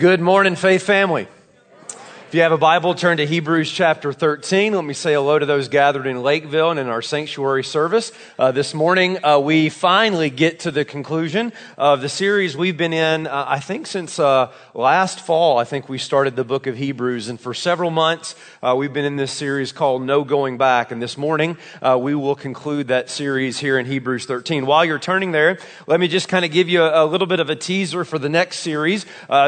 Good morning, Faith Family. If you have a Bible, turn to Hebrews chapter 13. Let me say hello to those gathered in Lakeville and in our sanctuary service. Uh, this morning, uh, we finally get to the conclusion of the series we've been in, uh, I think, since uh, last fall. I think we started the book of Hebrews. And for several months, uh, we've been in this series called No Going Back. And this morning, uh, we will conclude that series here in Hebrews 13. While you're turning there, let me just kind of give you a, a, little bit of a teaser for the next series.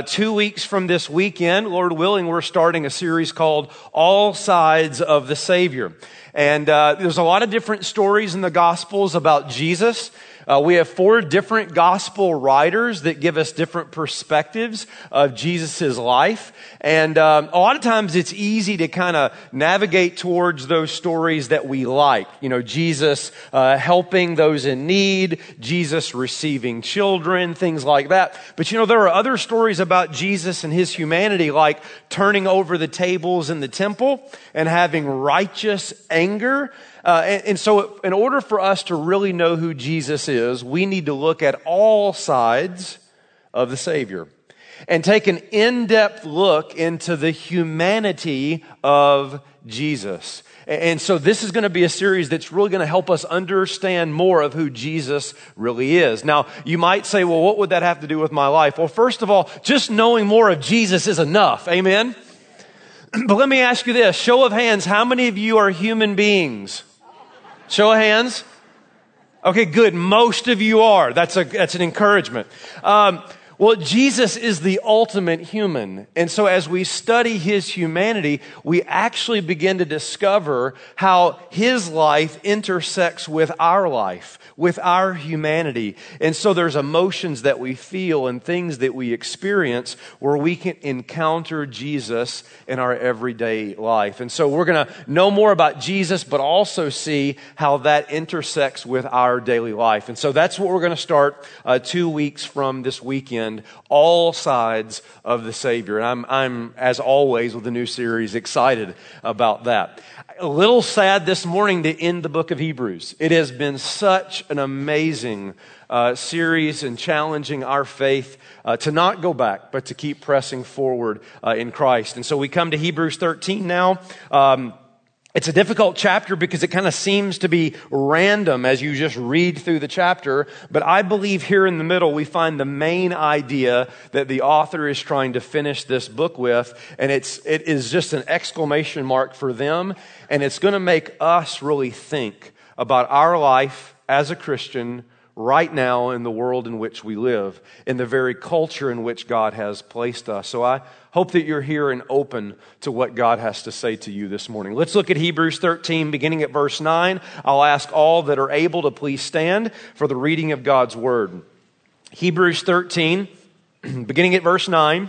two weeks from this weekend, Lord willing, we're starting starting a series called All Sides of the Savior. And uh, there's a lot of different stories in the Gospels about Jesus. Uh, we have four different gospel writers that give us different perspectives of Jesus' life. And um, a lot of times it's easy to kind of navigate towards those stories that we like. You know, Jesus uh, helping those in need, Jesus receiving children, things like that. But you know, there are other stories about Jesus and his humanity, like turning over the tables in the temple and having righteous anger uh, and, and so, in order for us to really know who Jesus is, we need to look at all sides of the Savior and take an in depth look into the humanity of Jesus. And so this is going to be a series that's really going to help us understand more of who Jesus really is. Now, you might say, well, what would that have to do with my life? Well, first of all, just knowing more of Jesus is enough. Amen? But let me ask you this show of hands, how many of you are human beings? Show of hands. Okay, good. Most of you are. That's, a, that's an encouragement. Um, well, Jesus is the ultimate human. And so as we study his humanity, we actually begin to discover how his life intersects with our life, with our humanity. And so there's emotions that we feel and things that we experience where we can encounter Jesus in our everyday life. And so we're going to know more about Jesus, but also see how that intersects with our daily life. And so that's what we're going to start uh, two weeks from this weekend all sides of the Savior. And I'm, I'm, as always, with the new series, excited about that. A little sad this morning to end the book of Hebrews. It has been such an amazing uh, series and challenging our faith uh, to not go back, but to keep pressing forward uh, in Christ. And so we come to Hebrews 13 now. Um, it's a difficult chapter because it kind of seems to be random as you just read through the chapter. But I believe here in the middle we find the main idea that the author is trying to finish this book with. And it's, it is just an exclamation mark for them. And it's going to make us really think about our life as a Christian right now in the world in which we live, in the very culture in which God has placed us. So I hope that you're here and open to what God has to say to you this morning. Let's look at Hebrews 13, beginning at verse 9. I'll ask all that are able to please stand for the reading of God's word. Hebrews 13, beginning at verse 9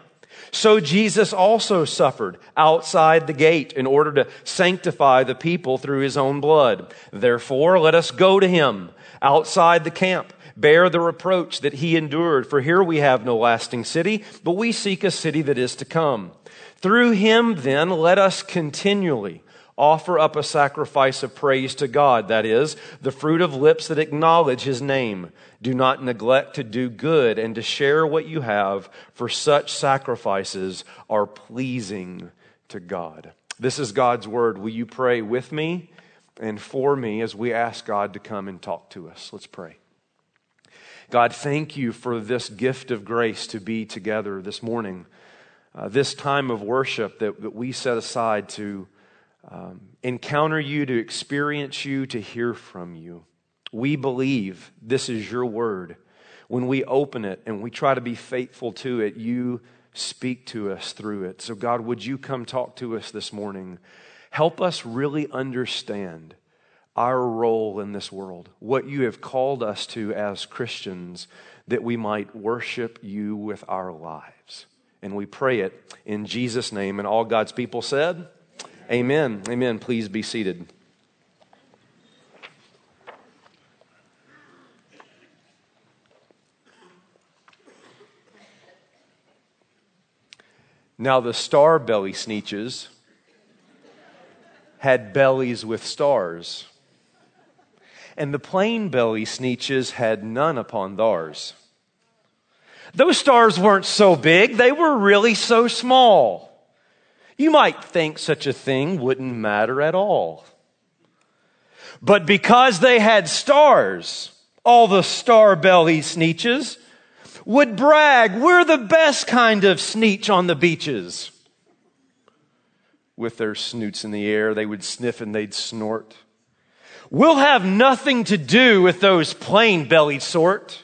So Jesus also suffered outside the gate in order to sanctify the people through his own blood. Therefore, let us go to him outside the camp, bear the reproach that he endured. For here we have no lasting city, but we seek a city that is to come. Through him, then, let us continually offer up a sacrifice of praise to God, that is, the fruit of lips that acknowledge his name. Do not neglect to do good and to share what you have, for such sacrifices are pleasing to God. This is God's word. Will you pray with me and for me as we ask God to come and talk to us? Let's pray. God, thank you for this gift of grace to be together this morning, uh, this time of worship that, that we set aside to um, encounter you, to experience you, to hear from you. We believe this is your word. When we open it and we try to be faithful to it, you speak to us through it. So, God, would you come talk to us this morning? Help us really understand our role in this world, what you have called us to as Christians, that we might worship you with our lives. And we pray it in Jesus' name. And all God's people said, Amen. Amen. Please be seated. Now, the star belly sneetches had bellies with stars, and the plain belly sneetches had none upon theirs. Those stars weren't so big, they were really so small. You might think such a thing wouldn't matter at all. But because they had stars, all the star belly sneetches would brag, we're the best kind of sneetch on the beaches. With their snoots in the air, they would sniff and they'd snort. We'll have nothing to do with those plain bellied sort.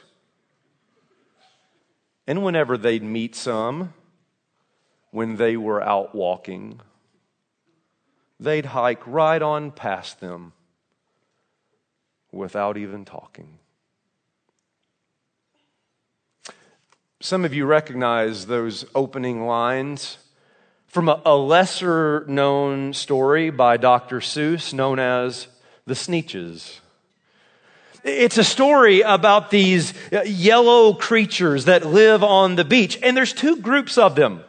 And whenever they'd meet some, when they were out walking, they'd hike right on past them without even talking. Some of you recognize those opening lines from a, lesser known story by Dr. Seuss known as The Sneetches. It's a story about these uh, yellow creatures that live on the beach, and there's two groups of them.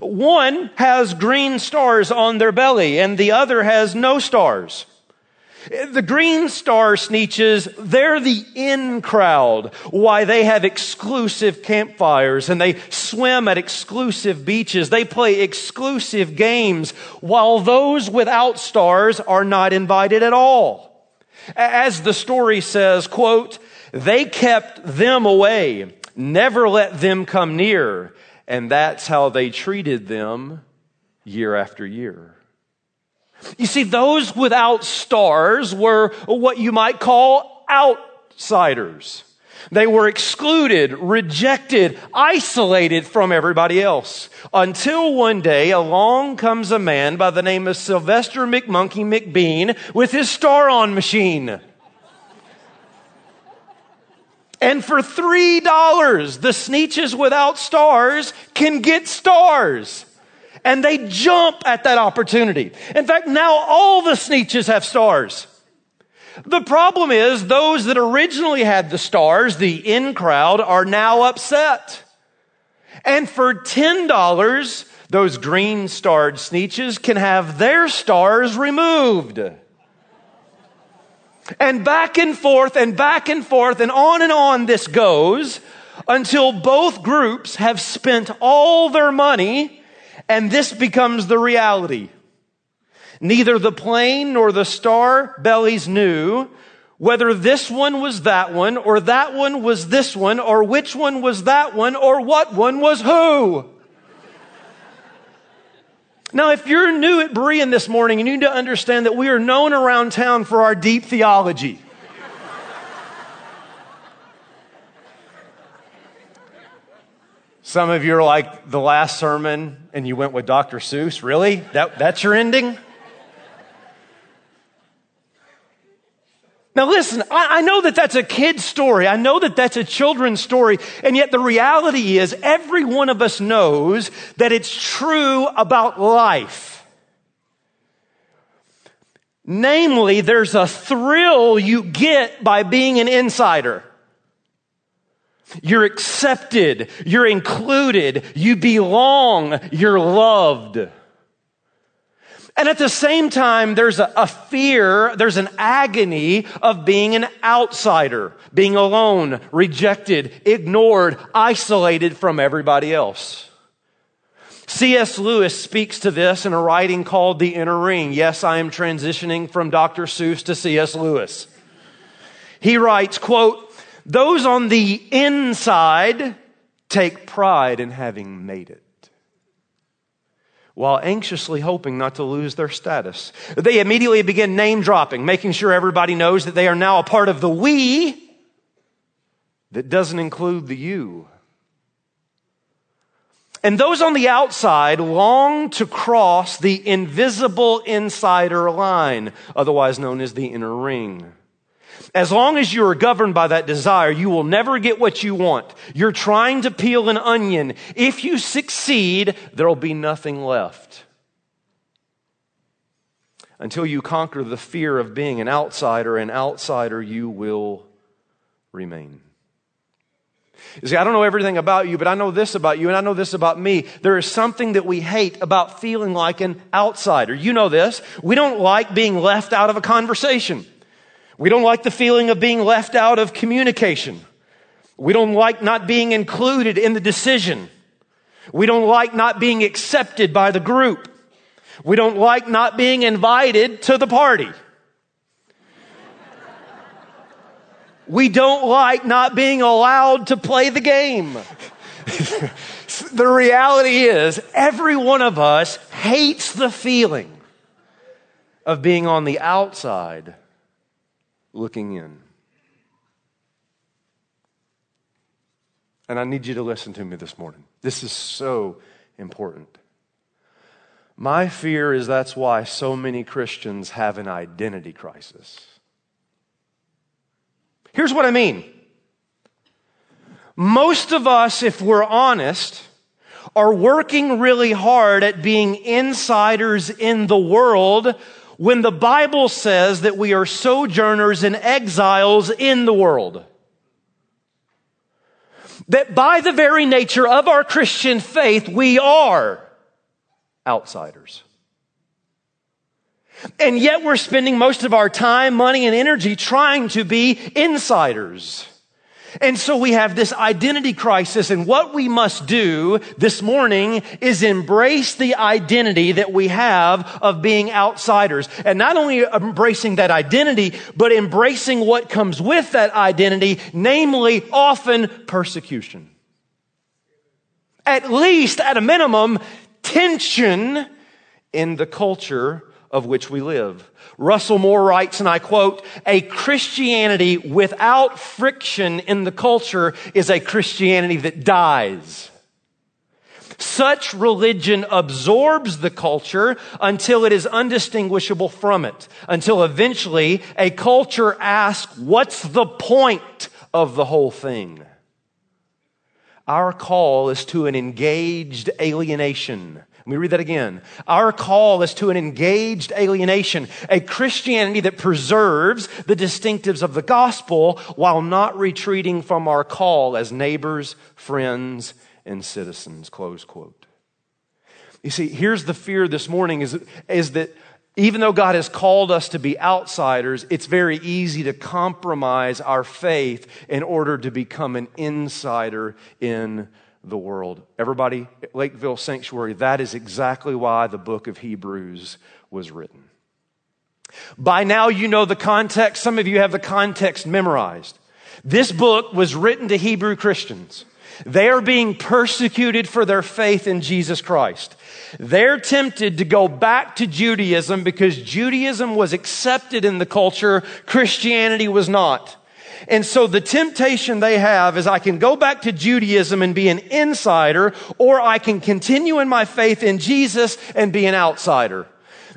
One has green stars on their belly, and the other has no stars. The green star sneetches, they're the in crowd. Why they have exclusive campfires and they swim at exclusive beaches. They play exclusive games while those without stars are not invited at all. As the story says, quote, they kept them away, never let them come near. And that's how they treated them year after year. You see, those without stars were what you might call outsiders. They were excluded, rejected, isolated from everybody else. Until one day along comes a man by the name of Sylvester McMonkey McBean with his star on machine. And for $3, the Sneetches without stars can get stars. And they jump at that opportunity. In fact, now all the sneetches have stars. The problem is those that originally had the stars, the in crowd, are now upset. And for $10, those green starred sneetches can have their stars removed. And back and forth and back and forth and on and on this goes until both groups have spent all their money and this becomes the reality. Neither the plain nor the star bellies knew whether this one was that one or that one was this one or which one was that one or what one was who. Now, if you're new at Berean this morning, you need to understand that we are known around town for our deep theology. Some of you are like the last sermon and you went with Dr. Seuss. Really? That, that's your ending? Now listen, I, I, know that that's a kid's story. I know that that's a children's story. And yet the reality is every one of us knows that it's true about life. Namely, there's a thrill you get by being an insider. You're accepted. You're included. You belong. You're loved. And at the same time, there's a, a, fear, there's an agony of being an outsider, being alone, rejected, ignored, isolated from everybody else. C.S. Lewis speaks to this in a writing called The Inner Ring. Yes, I am transitioning from Dr. Seuss to C.S. Lewis. He writes, quote, those on the inside take pride in having made it while anxiously hoping not to lose their status. They immediately begin name dropping, making sure everybody knows that they are now a part of the we that doesn't include the you. And those on the outside long to cross the invisible insider line, otherwise known as the inner ring. As long as you are governed by that desire, you will never get what you want. You're trying to peel an onion. If you succeed, there'll be nothing left. Until you conquer the fear of being an outsider, an outsider you will remain. You see, I don't know everything about you, but I know this about you and I know this about me. There is something that we hate about feeling like an outsider. You know this. We don't like being left out of a conversation. We don't like the feeling of being left out of communication. We don't like not being included in the decision. We don't like not being accepted by the group. We don't like not being invited to the party. We don't like not being allowed to play the game. the reality is, every one of us hates the feeling of being on the outside looking in. And I need you to listen to me this morning. This is so important. My fear is that's why so many Christians have an identity crisis. Here's what I mean. Most of us, if we're honest, are working really hard at being insiders in the world when the Bible says that we are sojourners and exiles in the world. That by the very nature of our Christian faith, we are outsiders. And yet we're spending most of our time, money, and energy trying to be insiders. And so we have this identity crisis and what we must do this morning is embrace the identity that we have of being outsiders. And not only embracing that identity, but embracing what comes with that identity, namely often persecution. At least, at a minimum, tension in the culture of which we live. Russell Moore writes, and I quote, a Christianity without friction in the culture is a Christianity that dies. Such religion absorbs the culture until it is undistinguishable from it, until eventually a culture asks, what's the point of the whole thing? Our call is to an engaged alienation let me read that again. Our call is to an engaged alienation, a Christianity that preserves the distinctives of the gospel while not retreating from our call as neighbors, friends, and citizens. Close quote. You see, here's the fear this morning is, is that even though God has called us to be outsiders, it's very easy to compromise our faith in order to become an insider in the world. Everybody, Lakeville Sanctuary, that is exactly why the book of Hebrews was written. By now, you know the context. Some of you have the context memorized. This book was written to Hebrew Christians. They are being persecuted for their faith in Jesus Christ. They're tempted to go back to Judaism because Judaism was accepted in the culture, Christianity was not. And so the temptation they have is I can go back to Judaism and be an insider, or I can continue in my faith in Jesus and be an outsider.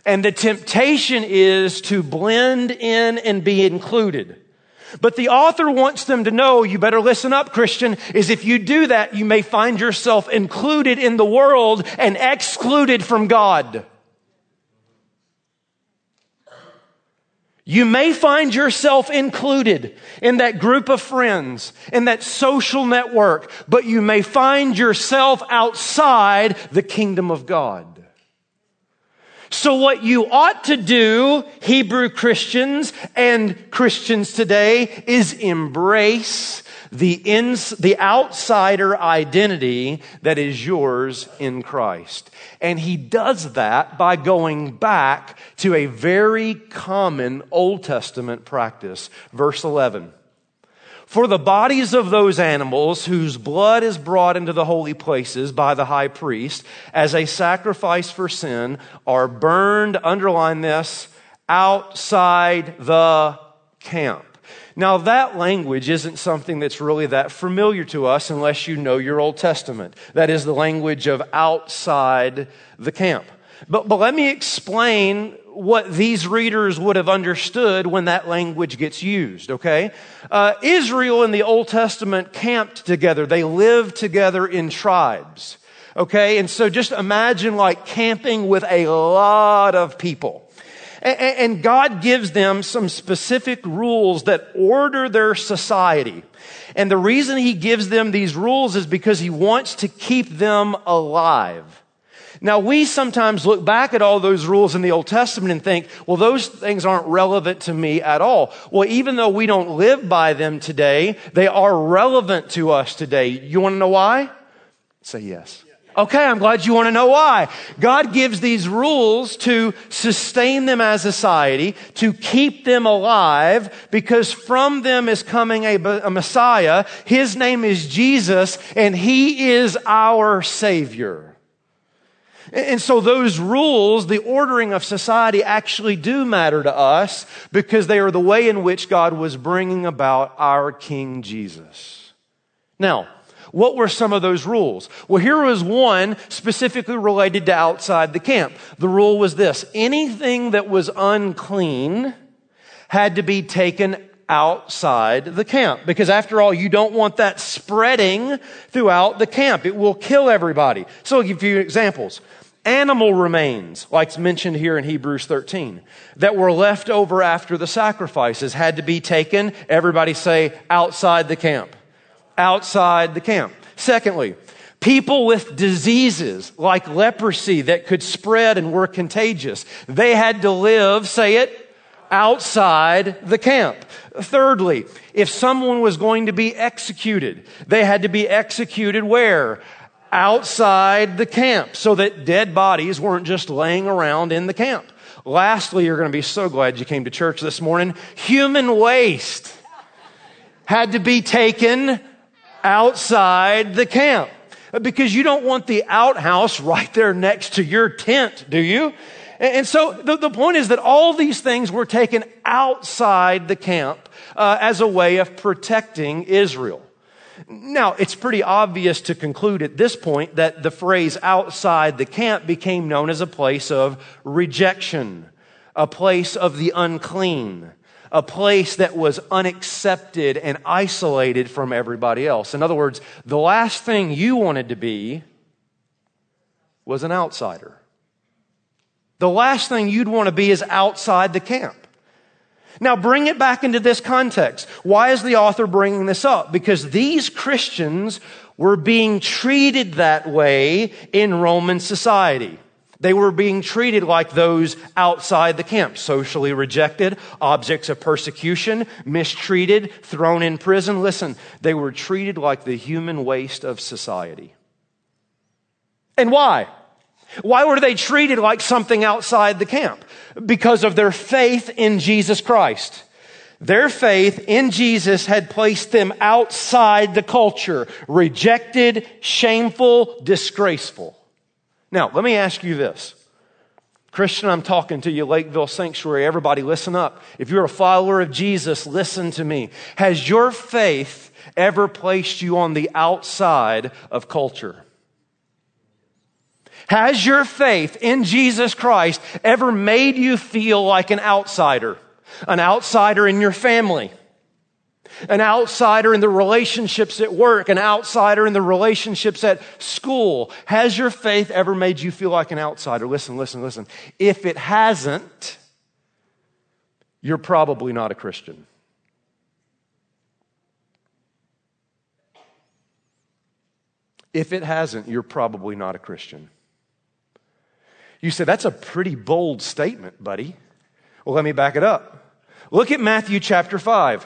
And the temptation is to blend in and be included. But the author wants them to know, you better listen up, Christian, is if you do that, you may find yourself included in the world and excluded from God. You may find yourself included in that group of friends, in that social network, but you may find yourself outside the kingdom of God. So what you ought to do, Hebrew Christians and Christians today, is embrace the, ins, the outsider identity that is yours in Christ. And he does that by going back to a very common Old Testament practice. Verse 11. For the bodies of those animals whose blood is brought into the holy places by the high priest as a sacrifice for sin are burned, underline this, outside the camp. Now, that language isn't something that's really that familiar to us unless you know your Old Testament. That is the language of outside the camp. But, but let me explain what these readers would have understood when that language gets used, okay? Uh, Israel in the Old Testament camped together. They lived together in tribes, okay? And so just imagine like camping with a lot of people. And God gives them some specific rules that order their society. And the reason he gives them these rules is because he wants to keep them alive. Now, we sometimes look back at all those rules in the Old Testament and think, well, those things aren't relevant to me at all. Well, even though we don't live by them today, they are relevant to us today. You want to know why? Say yes. Okay, I'm glad you want to know why. God gives these rules to sustain them as a society, to keep them alive, because from them is coming a, a, Messiah. His name is Jesus, and He is our Savior. And so those rules, the ordering of society actually do matter to us because they are the way in which God was bringing about our King Jesus. Now, what were some of those rules? Well, here was one specifically related to outside the camp. The rule was this. Anything that was unclean had to be taken outside the camp. Because after all, you don't want that spreading throughout the camp. It will kill everybody. So I'll give you examples. Animal remains, like mentioned here in Hebrews 13, that were left over after the sacrifices had to be taken, everybody say, outside the camp outside the camp. Secondly, people with diseases like leprosy that could spread and were contagious, they had to live, say it, outside the camp. Thirdly, if someone was going to be executed, they had to be executed where? Outside the camp so that dead bodies weren't just laying around in the camp. Lastly, you're going to be so glad you came to church this morning. Human waste had to be taken outside the camp because you don't want the outhouse right there next to your tent, do you? And so the, the point is that all these things were taken outside the camp uh, as a way of protecting Israel. Now, it's pretty obvious to conclude at this point that the phrase outside the camp became known as a place of rejection, a place of the unclean a place that was unaccepted and isolated from everybody else. In other words, the last thing you wanted to be was an outsider. The last thing you'd want to be is outside the camp. Now bring it back into this context. Why is the author bringing this up? Because these Christians were being treated that way in Roman society. They were being treated like those outside the camp, socially rejected, objects of persecution, mistreated, thrown in prison. Listen, they were treated like the human waste of society. And why? Why were they treated like something outside the camp? Because of their faith in Jesus Christ. Their faith in Jesus had placed them outside the culture, rejected, shameful, disgraceful. Now, let me ask you this. Christian, I'm talking to you, Lakeville Sanctuary. Everybody, listen up. If you're a follower of Jesus, listen to me. Has your faith ever placed you on the outside of culture? Has your faith in Jesus Christ ever made you feel like an outsider? An outsider in your family? An outsider in the relationships at work, an outsider in the relationships at school. Has your faith ever made you feel like an outsider? Listen, listen, listen. If it hasn't, you're probably not a Christian. If it hasn't, you're probably not a Christian. You say, that's a pretty bold statement, buddy. Well, let me back it up. Look at Matthew chapter 5.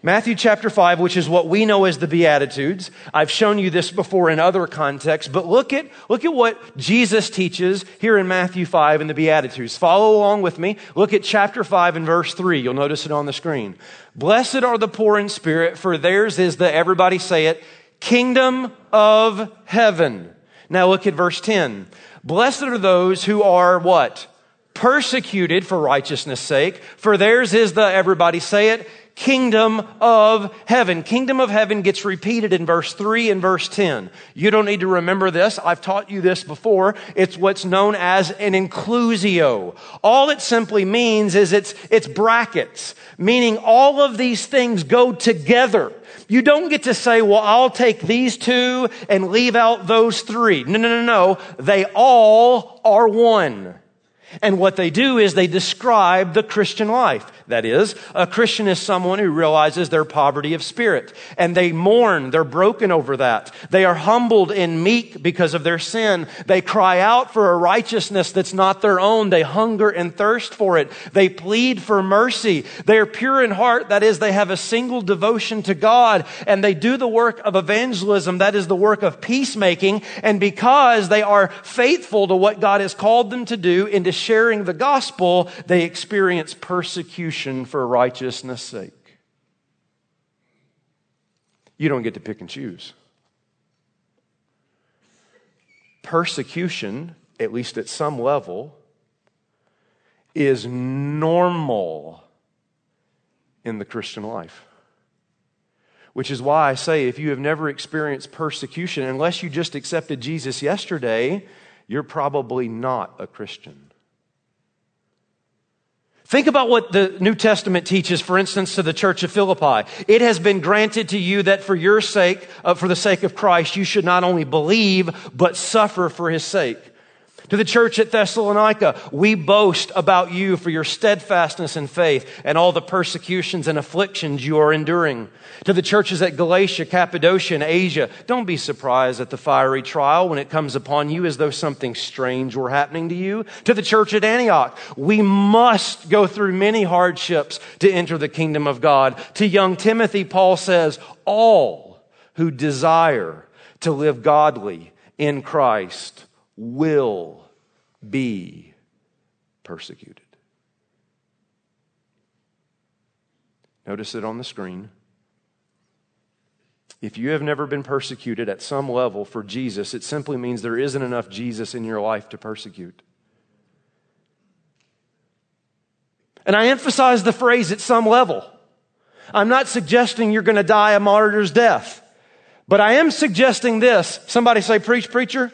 Matthew chapter 5, which is what we know as the Beatitudes. I've shown you this before in other contexts, but look at, look at what Jesus teaches here in Matthew 5 in the Beatitudes. Follow along with me. Look at chapter 5 and verse 3. You'll notice it on the screen. Blessed are the poor in spirit, for theirs is the, everybody say it, kingdom of heaven. Now look at verse 10. Blessed are those who are what? Persecuted for righteousness' sake, for theirs is the, everybody say it, kingdom of heaven. Kingdom of heaven gets repeated in verse 3 and verse 10. You don't need to remember this. I've taught you this before. It's what's known as an inclusio. All it simply means is it's, it's brackets, meaning all of these things go together. You don't get to say, well, I'll take these two and leave out those three. No, no, no, no. They all are one. And what they do is they describe the Christian life. That is, a Christian is someone who realizes their poverty of spirit and they mourn, they're broken over that. They are humbled and meek because of their sin. They cry out for a righteousness that's not their own. They hunger and thirst for it. They plead for mercy. They are pure in heart. That is, they have a single devotion to God and they do the work of evangelism. That is the work of peacemaking. And because they are faithful to what God has called them to do into sharing the gospel, they experience persecution for righteousness' sake. You don't get to pick and choose. Persecution, at least at some level, is normal in the Christian life. Which is why I say if you have never experienced persecution, unless you just accepted Jesus yesterday, you're probably not a Christian. Think about what the New Testament teaches, for instance, to the church of Philippi. It has been granted to you that for your sake, uh, for the sake of Christ, you should not only believe, but suffer for his sake. To the church at Thessalonica, we boast about you for your steadfastness in faith and all the persecutions and afflictions you are enduring. To the churches at Galatia, Cappadocia, and Asia, don't be surprised at the fiery trial when it comes upon you as though something strange were happening to you. To the church at Antioch, we must go through many hardships to enter the kingdom of God. To young Timothy, Paul says, all who desire to live godly in Christ will be persecuted. Notice it on the screen. If you have never been persecuted at some level for Jesus, it simply means there isn't enough Jesus in your life to persecute. And I emphasize the phrase at some level. I'm not suggesting you're going to die a martyr's death, but I am suggesting this. Somebody say, Preach, preacher.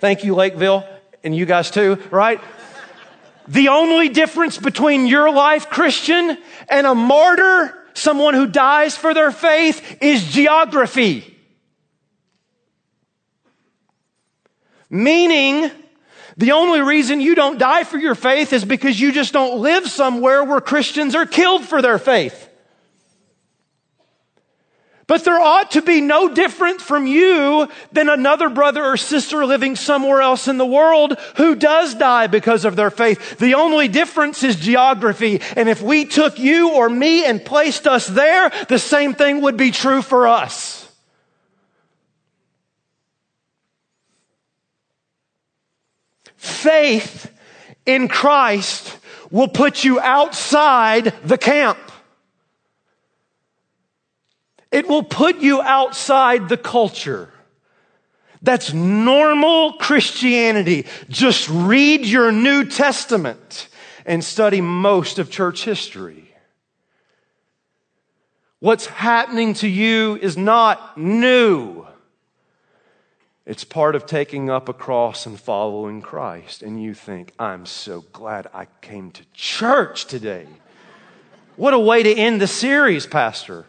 Thank you, Lakeville, and you guys too, right? The only difference between your life, Christian, and a martyr, someone who dies for their faith, is geography. Meaning, the only reason you don't die for your faith is because you just don't live somewhere where Christians are killed for their faith. But there ought to be no different from you than another brother or sister living somewhere else in the world who does die because of their faith. The only difference is geography. And if we took you or me and placed us there, the same thing would be true for us. Faith in Christ will put you outside the camp. It will put you outside the culture. That's normal Christianity. Just read your New Testament and study most of church history. What's happening to you is not new. It's part of taking up a cross and following Christ. And you think, I'm so glad I came to church today. What a way to end the series, Pastor.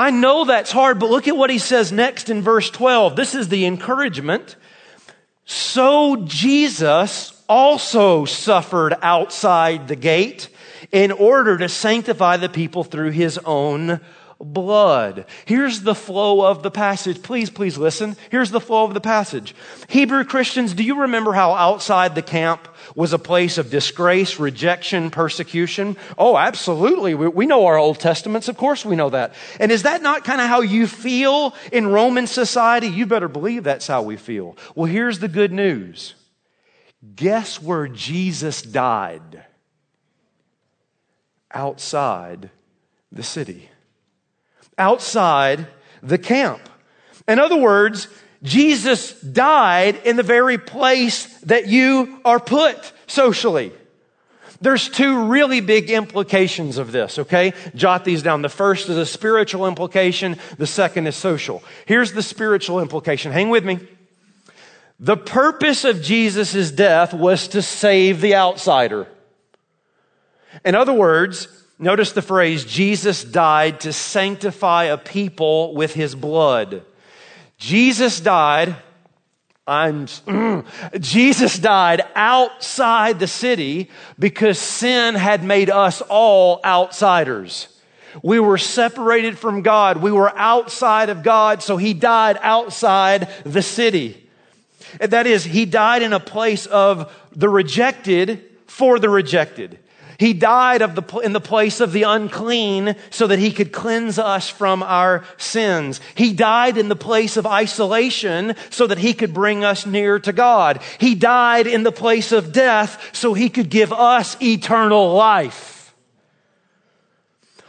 I know that's hard, but look at what he says next in verse 12. This is the encouragement. So Jesus also suffered outside the gate in order to sanctify the people through his own blood. Here's the flow of the passage. Please, please listen. Here's the flow of the passage. Hebrew Christians, do you remember how outside the camp was a place of disgrace, rejection, persecution? Oh, absolutely. We, we know our Old Testaments. Of course we know that. And is that not kind of how you feel in Roman society? You better believe that's how we feel. Well, here's the good news. Guess where Jesus died? Outside the city outside the camp. In other words, Jesus died in the very place that you are put socially. There's two really big implications of this, okay? Jot these down. The first is a spiritual implication, the second is social. Here's the spiritual implication. Hang with me. The purpose of Jesus' death was to save the outsider. In other words, Notice the phrase, Jesus died to sanctify a people with his blood. Jesus died I'm, Jesus died outside the city because sin had made us all outsiders. We were separated from God. We were outside of God, so he died outside the city. That is, he died in a place of the rejected for the rejected. He died of the, in the place of the unclean so that he could cleanse us from our sins. He died in the place of isolation so that he could bring us near to God. He died in the place of death so he could give us eternal life.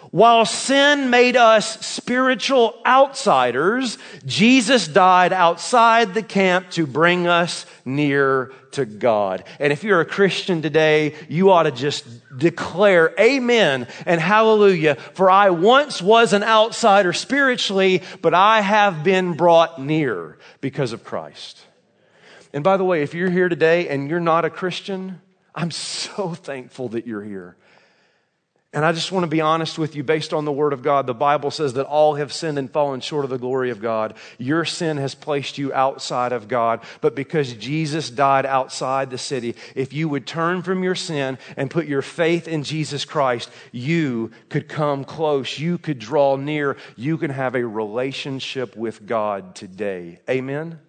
While sin made us spiritual outsiders, Jesus died outside the camp to bring us near to God. And if you're a Christian today, you ought to just declare amen and hallelujah. For I once was an outsider spiritually, but I have been brought near because of Christ. And by the way, if you're here today and you're not a Christian, I'm so thankful that you're here. And I just want to be honest with you based on the Word of God. The Bible says that all have sinned and fallen short of the glory of God. Your sin has placed you outside of God. But because Jesus died outside the city, if you would turn from your sin and put your faith in Jesus Christ, you could come close. You could draw near. You can have a relationship with God today. Amen?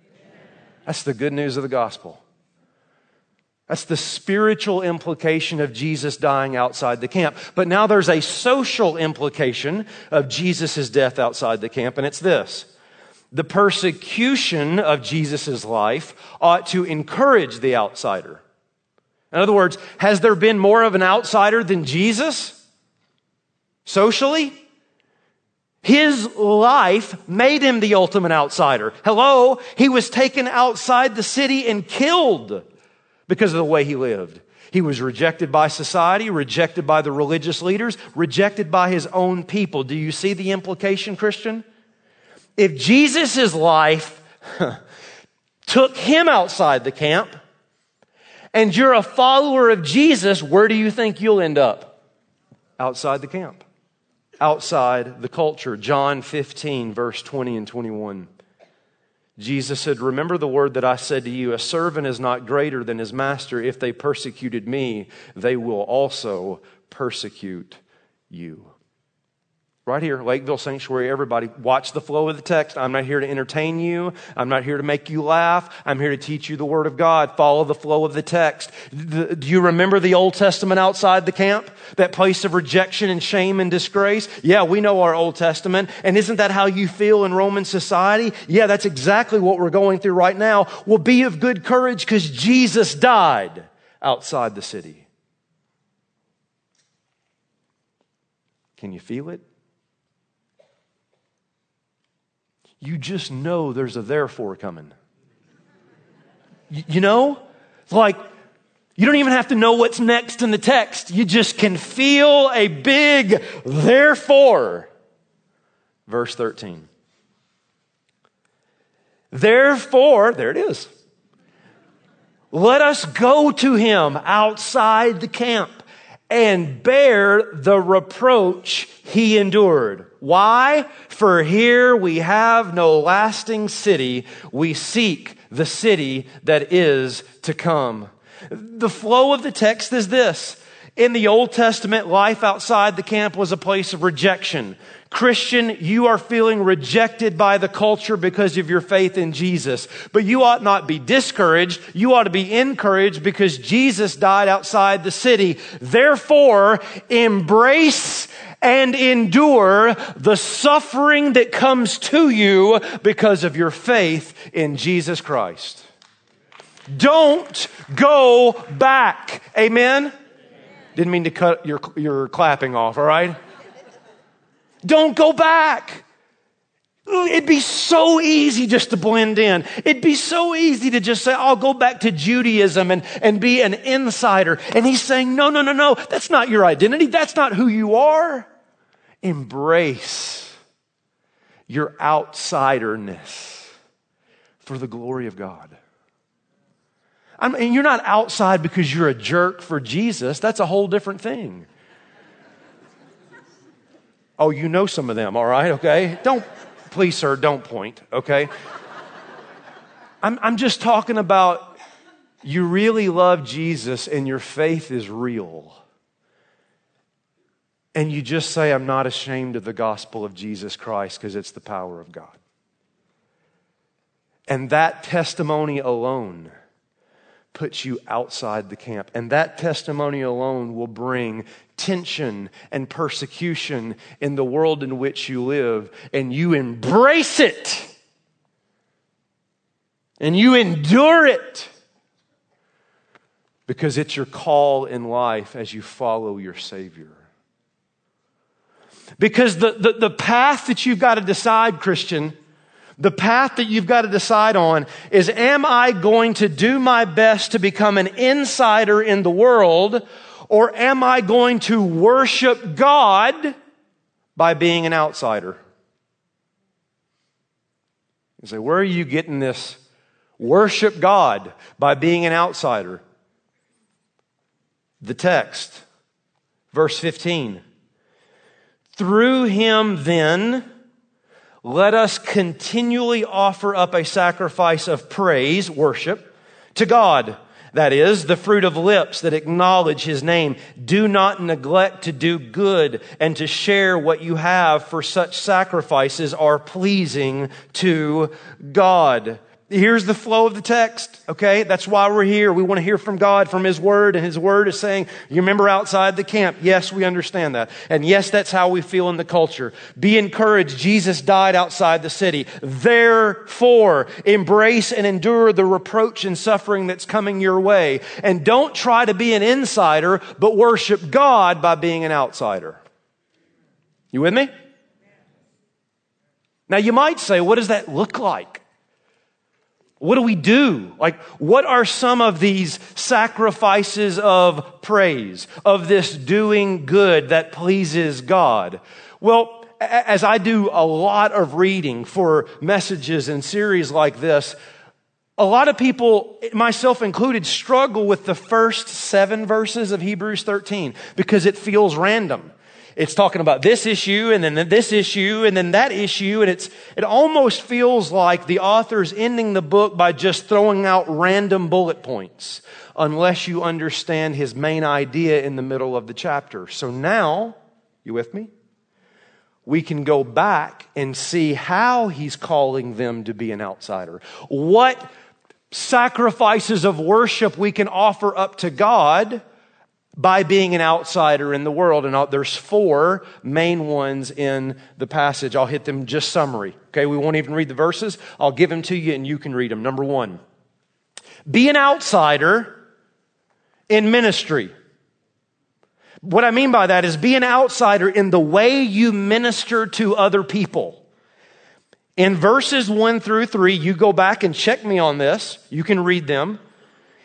That's the good news of the gospel. That's the spiritual implication of Jesus dying outside the camp. But now there's a social implication of Jesus' death outside the camp, and it's this. The persecution of Jesus' life ought to encourage the outsider. In other words, has there been more of an outsider than Jesus? Socially? His life made him the ultimate outsider. Hello? He was taken outside the city and killed because of the way he lived. He was rejected by society, rejected by the religious leaders, rejected by his own people. Do you see the implication, Christian? If Jesus' life took him outside the camp, and you're a follower of Jesus, where do you think you'll end up? Outside the camp, outside the culture. John 15, verse 20 and 21. Jesus said, Remember the word that I said to you, a servant is not greater than his master. If they persecuted me, they will also persecute you. Right here, Lakeville Sanctuary, everybody, watch the flow of the text. I'm not here to entertain you. I'm not here to make you laugh. I'm here to teach you the Word of God. Follow the flow of the text. Do you remember the Old Testament outside the camp? That place of rejection and shame and disgrace? Yeah, we know our Old Testament. And isn't that how you feel in Roman society? Yeah, that's exactly what we're going through right now. Well, be of good courage because Jesus died outside the city. Can you feel it? You just know there's a therefore coming. You, know? Like, you don't even have to know what's next in the text. You just can feel a big therefore. Verse 13. Therefore, there it is. Let us go to him outside the camp and bear the reproach he endured. Why? For here we have no lasting city. We seek the city that is to come. The flow of the text is this. In the Old Testament, life outside the camp was a place of rejection. Christian, you are feeling rejected by the culture because of your faith in Jesus. But you ought not be discouraged. You ought to be encouraged because Jesus died outside the city. Therefore, embrace and endure the suffering that comes to you because of your faith in Jesus Christ. Don't go back. Amen? Didn't mean to cut your, your clapping off, all right? Don't go back. It'd be so easy just to blend in. It'd be so easy to just say, I'll go back to Judaism and, and be an insider. And he's saying, no, no, no, no. That's not your identity. That's not who you are. Embrace your outsiderness for the glory of God. I mean, you're not outside because you're a jerk for Jesus. That's a whole different thing. Oh, you know some of them, all right, okay? Don't, please, sir, don't point, okay? I'm, I'm just talking about you really love Jesus and your faith is real. And you just say, I'm not ashamed of the gospel of Jesus Christ because it's the power of God. And that testimony alone puts you outside the camp. And that testimony alone will bring tension and persecution in the world in which you live. And you embrace it. And you endure it. Because it's your call in life as you follow your Savior. Because the, the, the path that you've got to decide, Christian, the path that you've got to decide on is Am I going to do my best to become an insider in the world, or am I going to worship God by being an outsider? You say, Where are you getting this? Worship God by being an outsider. The text, verse 15. Through him, then, let us continually offer up a sacrifice of praise, worship, to God. That is, the fruit of lips that acknowledge his name. Do not neglect to do good and to share what you have, for such sacrifices are pleasing to God. Here's the flow of the text, okay? That's why we're here. We want to hear from God, from His Word, and His Word is saying, you remember outside the camp. Yes, we understand that. And yes, that's how we feel in the culture. Be encouraged. Jesus died outside the city. Therefore, embrace and endure the reproach and suffering that's coming your way. And don't try to be an insider, but worship God by being an outsider. You with me? Now you might say, what does that look like? What do we do? Like, what are some of these sacrifices of praise, of this doing good that pleases God? Well, as I do a lot of reading for messages and series like this, a lot of people, myself included, struggle with the first seven verses of Hebrews 13 because it feels random it's talking about this issue and then this issue and then that issue. And it's, it almost feels like the author's ending the book by just throwing out random bullet points unless you understand his main idea in the middle of the chapter. So now, you with me? We can go back and see how he's calling them to be an outsider. What sacrifices of worship we can offer up to God by being an outsider in the world. And there's four main ones in the passage. I'll hit them just summary. Okay, we won't even read the verses. I'll give them to you and you can read them. Number one, be an outsider in ministry. What I mean by that is be an outsider in the way you minister to other people. In verses one through three, you go back and check me on this. You can read them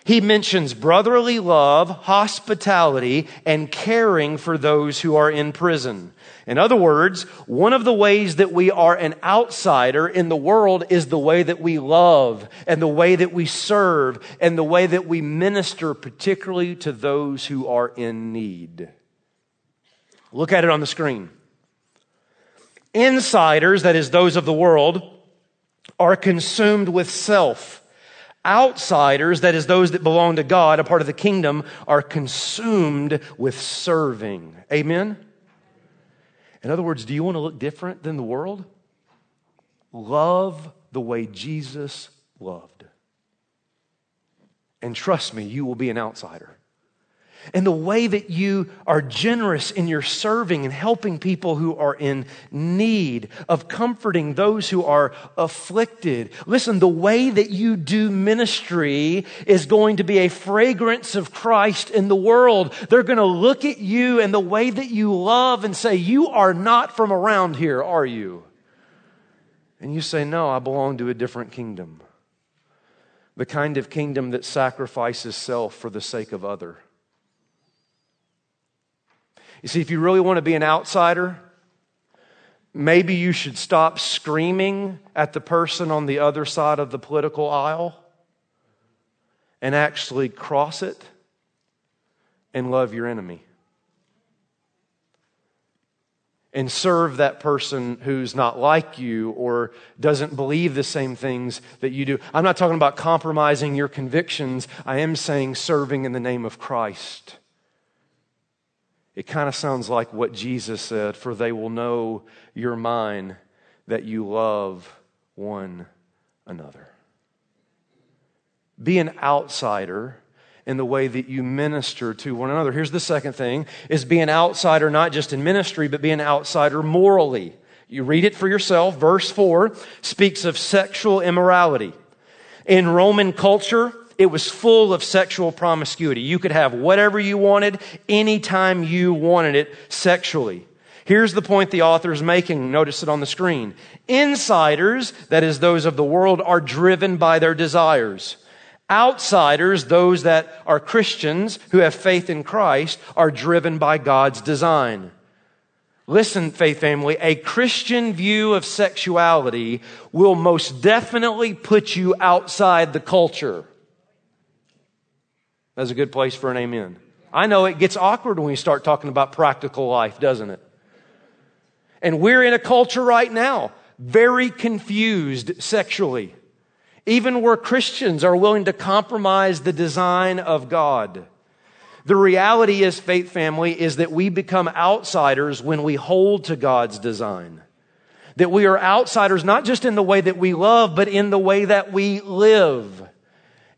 he mentions brotherly love, hospitality, and caring for those who are in prison. In other words, one of the ways that we are an outsider in the world is the way that we love and the way that we serve and the way that we minister, particularly to those who are in need. Look at it on the screen. Insiders, that is, those of the world, are consumed with self Outsiders, that is those that belong to God, a part of the kingdom, are consumed with serving. Amen? In other words, do you want to look different than the world? Love the way Jesus loved. And trust me, you will be an outsider and the way that you are generous in your serving and helping people who are in need, of comforting those who are afflicted. Listen, the way that you do ministry is going to be a fragrance of Christ in the world. They're going to look at you and the way that you love and say, You are not from around here, are you? And you say, No, I belong to a different kingdom. The kind of kingdom that sacrifices self for the sake of other. You see, if you really want to be an outsider, maybe you should stop screaming at the person on the other side of the political aisle and actually cross it and love your enemy. and serve that person who's not like you or doesn't believe the same things that you do. I'm not talking about compromising your convictions. I am saying serving in the name of Christ. It kind of sounds like what Jesus said, for they will know you're mine, that you love one another. Be an outsider in the way that you minister to one another. Here's the second thing is be an outsider not just in ministry, but be an outsider morally. You read it for yourself. Verse 4 speaks of sexual immorality. In Roman culture, it was full of sexual promiscuity. You could have whatever you wanted, anytime you wanted it sexually. Here's the point the author is making. Notice it on the screen. Insiders, that is those of the world, are driven by their desires. Outsiders, those that are Christians who have faith in Christ, are driven by God's design. Listen, faith family, a Christian view of sexuality will most definitely put you outside the culture. That's a good place for an amen. I know it gets awkward when we start talking about practical life, doesn't it? And we're in a culture right now very confused sexually even where Christians are willing to compromise the design of God. The reality is, faith family, is that we become outsiders when we hold to God's design. That we are outsiders not just in the way that we love, but in the way that we live.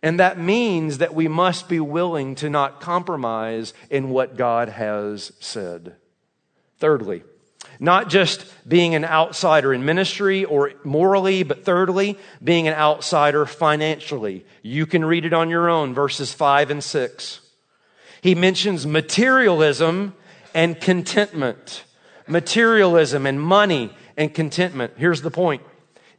And that means that we must be willing to not compromise in what God has said. Thirdly, not just being an outsider in ministry or morally, but thirdly, being an outsider financially. You can read it on your own, verses 5 and 6. He mentions materialism and contentment. Materialism and money and contentment. Here's the point.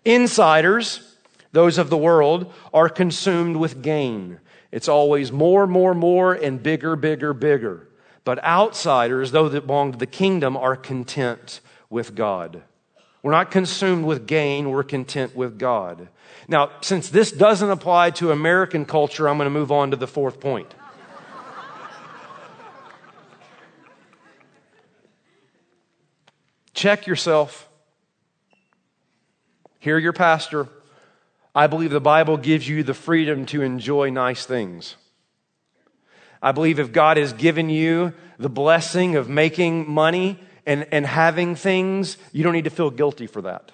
Insiders, those of the world, are consumed with gain. It's always more, more, more, and bigger, bigger, bigger. But outsiders, though that belong to the kingdom, are content with God. We're not consumed with gain, we're content with God. Now, since this doesn't apply to American culture, I'm going to move on to the fourth point. Check yourself. Hear your pastor. I believe the Bible gives you the freedom to enjoy nice things. I believe if God has given you the blessing of making money and, and having things, you don't need to feel guilty for that.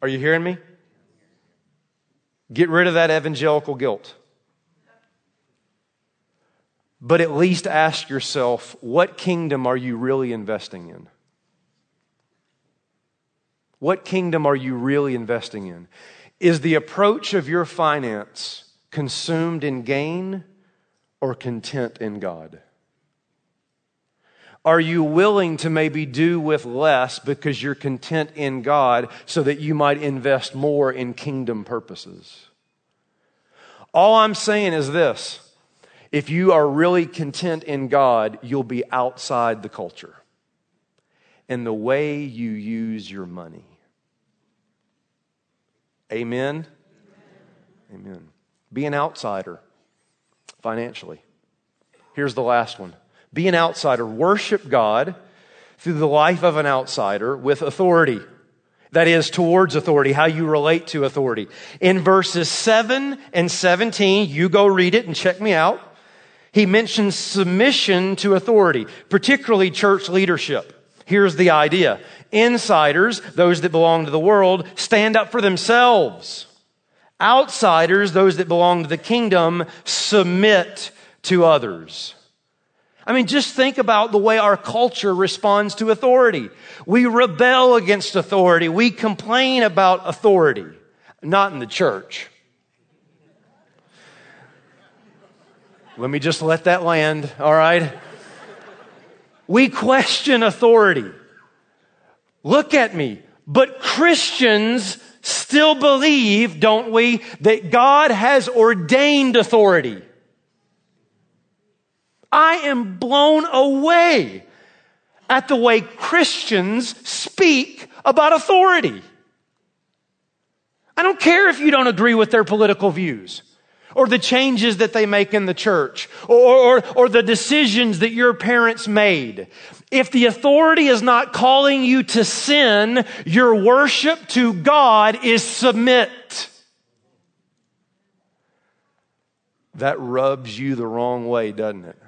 Are you hearing me? Get rid of that evangelical guilt. But at least ask yourself what kingdom are you really investing in? What kingdom are you really investing in? Is the approach of your finance consumed in gain or content in God? Are you willing to maybe do with less because you're content in God so that you might invest more in kingdom purposes? All I'm saying is this if you are really content in God, you'll be outside the culture and the way you use your money. Amen? Amen. Amen. Be an outsider financially. Here's the last one be an outsider, worship God through the life of an outsider with authority. That is, towards authority, how you relate to authority. In verses 7 and 17, you go read it and check me out. He mentions submission to authority, particularly church leadership. Here's the idea. Insiders, those that belong to the world, stand up for themselves. Outsiders, those that belong to the kingdom, submit to others. I mean, just think about the way our culture responds to authority. We rebel against authority. We complain about authority. Not in the church. Let me just let that land, all right? We question authority. Look at me. But Christians still believe, don't we, that God has ordained authority. I am blown away at the way Christians speak about authority. I don't care if you don't agree with their political views or the changes that they make in the church or, or, or, the decisions that your parents made. If the authority is not calling you to sin, your worship to God is submit. That rubs you the wrong way, doesn't it?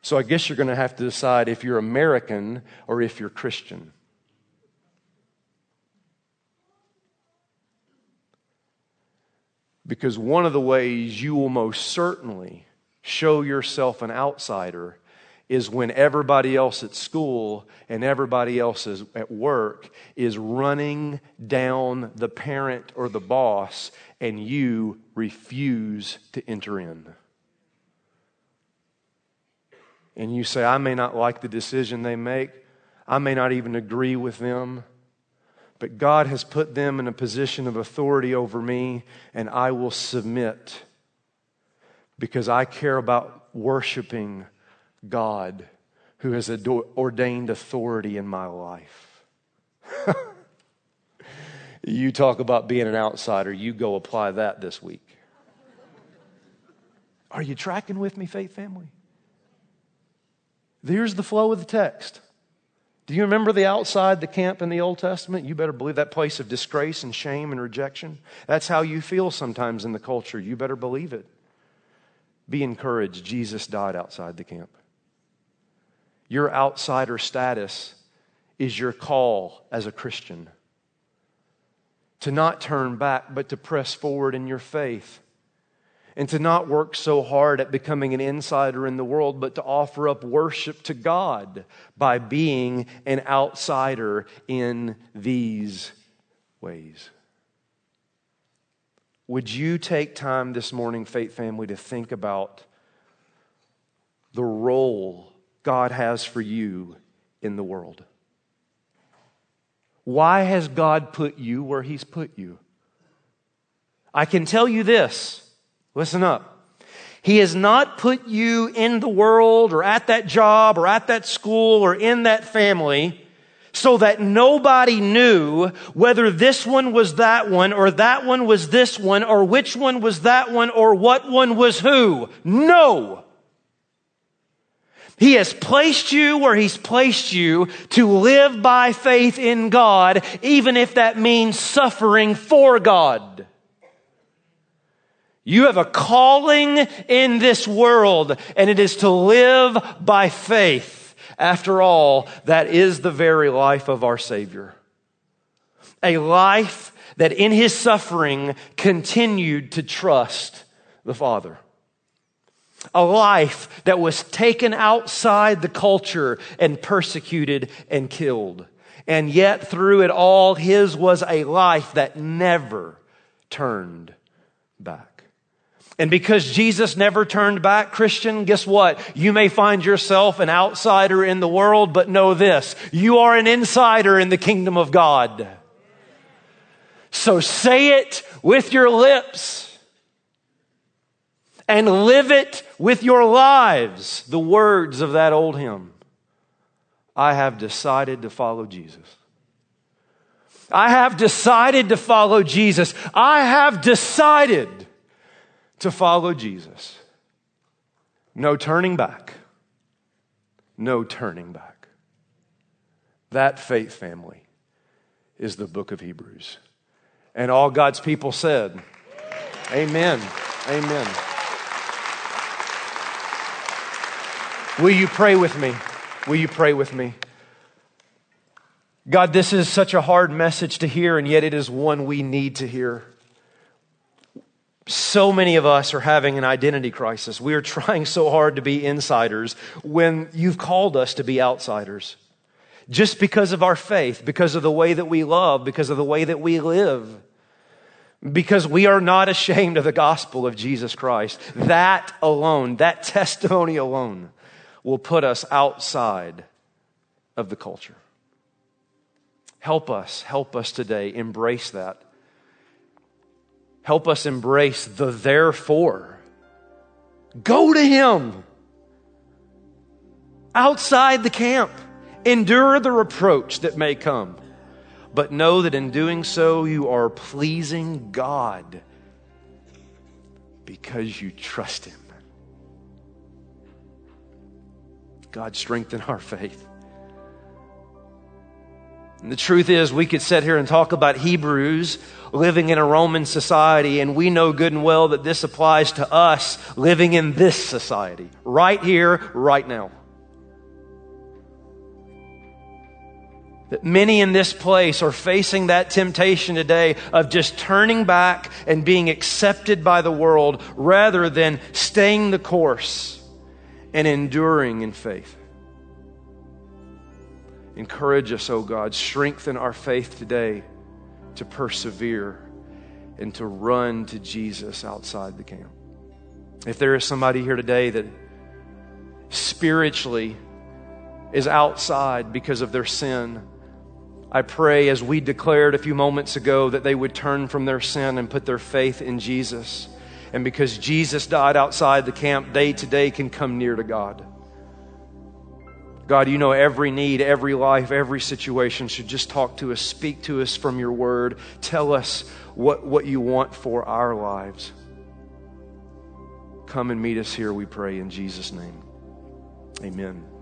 So I guess you're going to have to decide if you're American or if you're Christian. Because one of the ways you will most certainly show yourself an outsider is when everybody else at school and everybody else is at work is running down the parent or the boss and you refuse to enter in. And you say, I may not like the decision they make, I may not even agree with them, but God has put them in a position of authority over me, and I will submit because I care about worshiping God who has ordained authority in my life. you talk about being an outsider, you go apply that this week. Are you tracking with me, faith family? Here's the flow of the text. Do you remember the outside the camp in the Old Testament? You better believe that place of disgrace and shame and rejection. That's how you feel sometimes in the culture. You better believe it. Be encouraged. Jesus died outside the camp. Your outsider status is your call as a Christian to not turn back, but to press forward in your faith and to not work so hard at becoming an insider in the world, but to offer up worship to God by being an outsider in these ways. Would you take time this morning, Faith Family, to think about the role God has for you in the world? Why has God put you where He's put you? I can tell you this Listen up. He has not put you in the world or at that job or at that school or in that family so that nobody knew whether this one was that one or that one was this one or which one was that one or what one was who. No. He has placed you where He's placed you to live by faith in God, even if that means suffering for God. You have a calling in this world, and it is to live by faith. After all, that is the very life of our Savior. A life that in his suffering continued to trust the Father. A life that was taken outside the culture and persecuted and killed. And yet, through it all, his was a life that never turned back. And because Jesus never turned back, Christian, guess what? You may find yourself an outsider in the world, but know this. You are an insider in the kingdom of God. So say it with your lips and live it with your lives. The words of that old hymn. I have decided to follow Jesus. I have decided to follow Jesus. I have decided to follow Jesus. No turning back. No turning back. That faith family is the book of Hebrews. And all God's people said, Amen. Amen. Will you pray with me? Will you pray with me? God, this is such a hard message to hear, and yet it is one we need to hear so many of us are having an identity crisis. We are trying so hard to be insiders when you've called us to be outsiders. Just because of our faith, because of the way that we love, because of the way that we live. Because we are not ashamed of the gospel of Jesus Christ. That alone, that testimony alone, will put us outside of the culture. Help us, help us today embrace that Help us embrace the therefore. Go to Him outside the camp. Endure the reproach that may come. But know that in doing so, you are pleasing God because you trust Him. God, strengthen our faith. And the truth is, we could sit here and talk about Hebrews living in a Roman society, and we know good and well that this applies to us living in this society, right here, right now. That many in this place are facing that temptation today of just turning back and being accepted by the world rather than staying the course and enduring in faith. Encourage us, O oh God. Strengthen our faith today to persevere and to run to Jesus outside the camp. If there is somebody here today that spiritually is outside because of their sin, I pray, as we declared a few moments ago, that they would turn from their sin and put their faith in Jesus. And because Jesus died outside the camp, they today can come near to God. God, you know every need, every life, every situation. So just talk to us, speak to us from your word. Tell us what, what you want for our lives. Come and meet us here, we pray, in Jesus' name. Amen.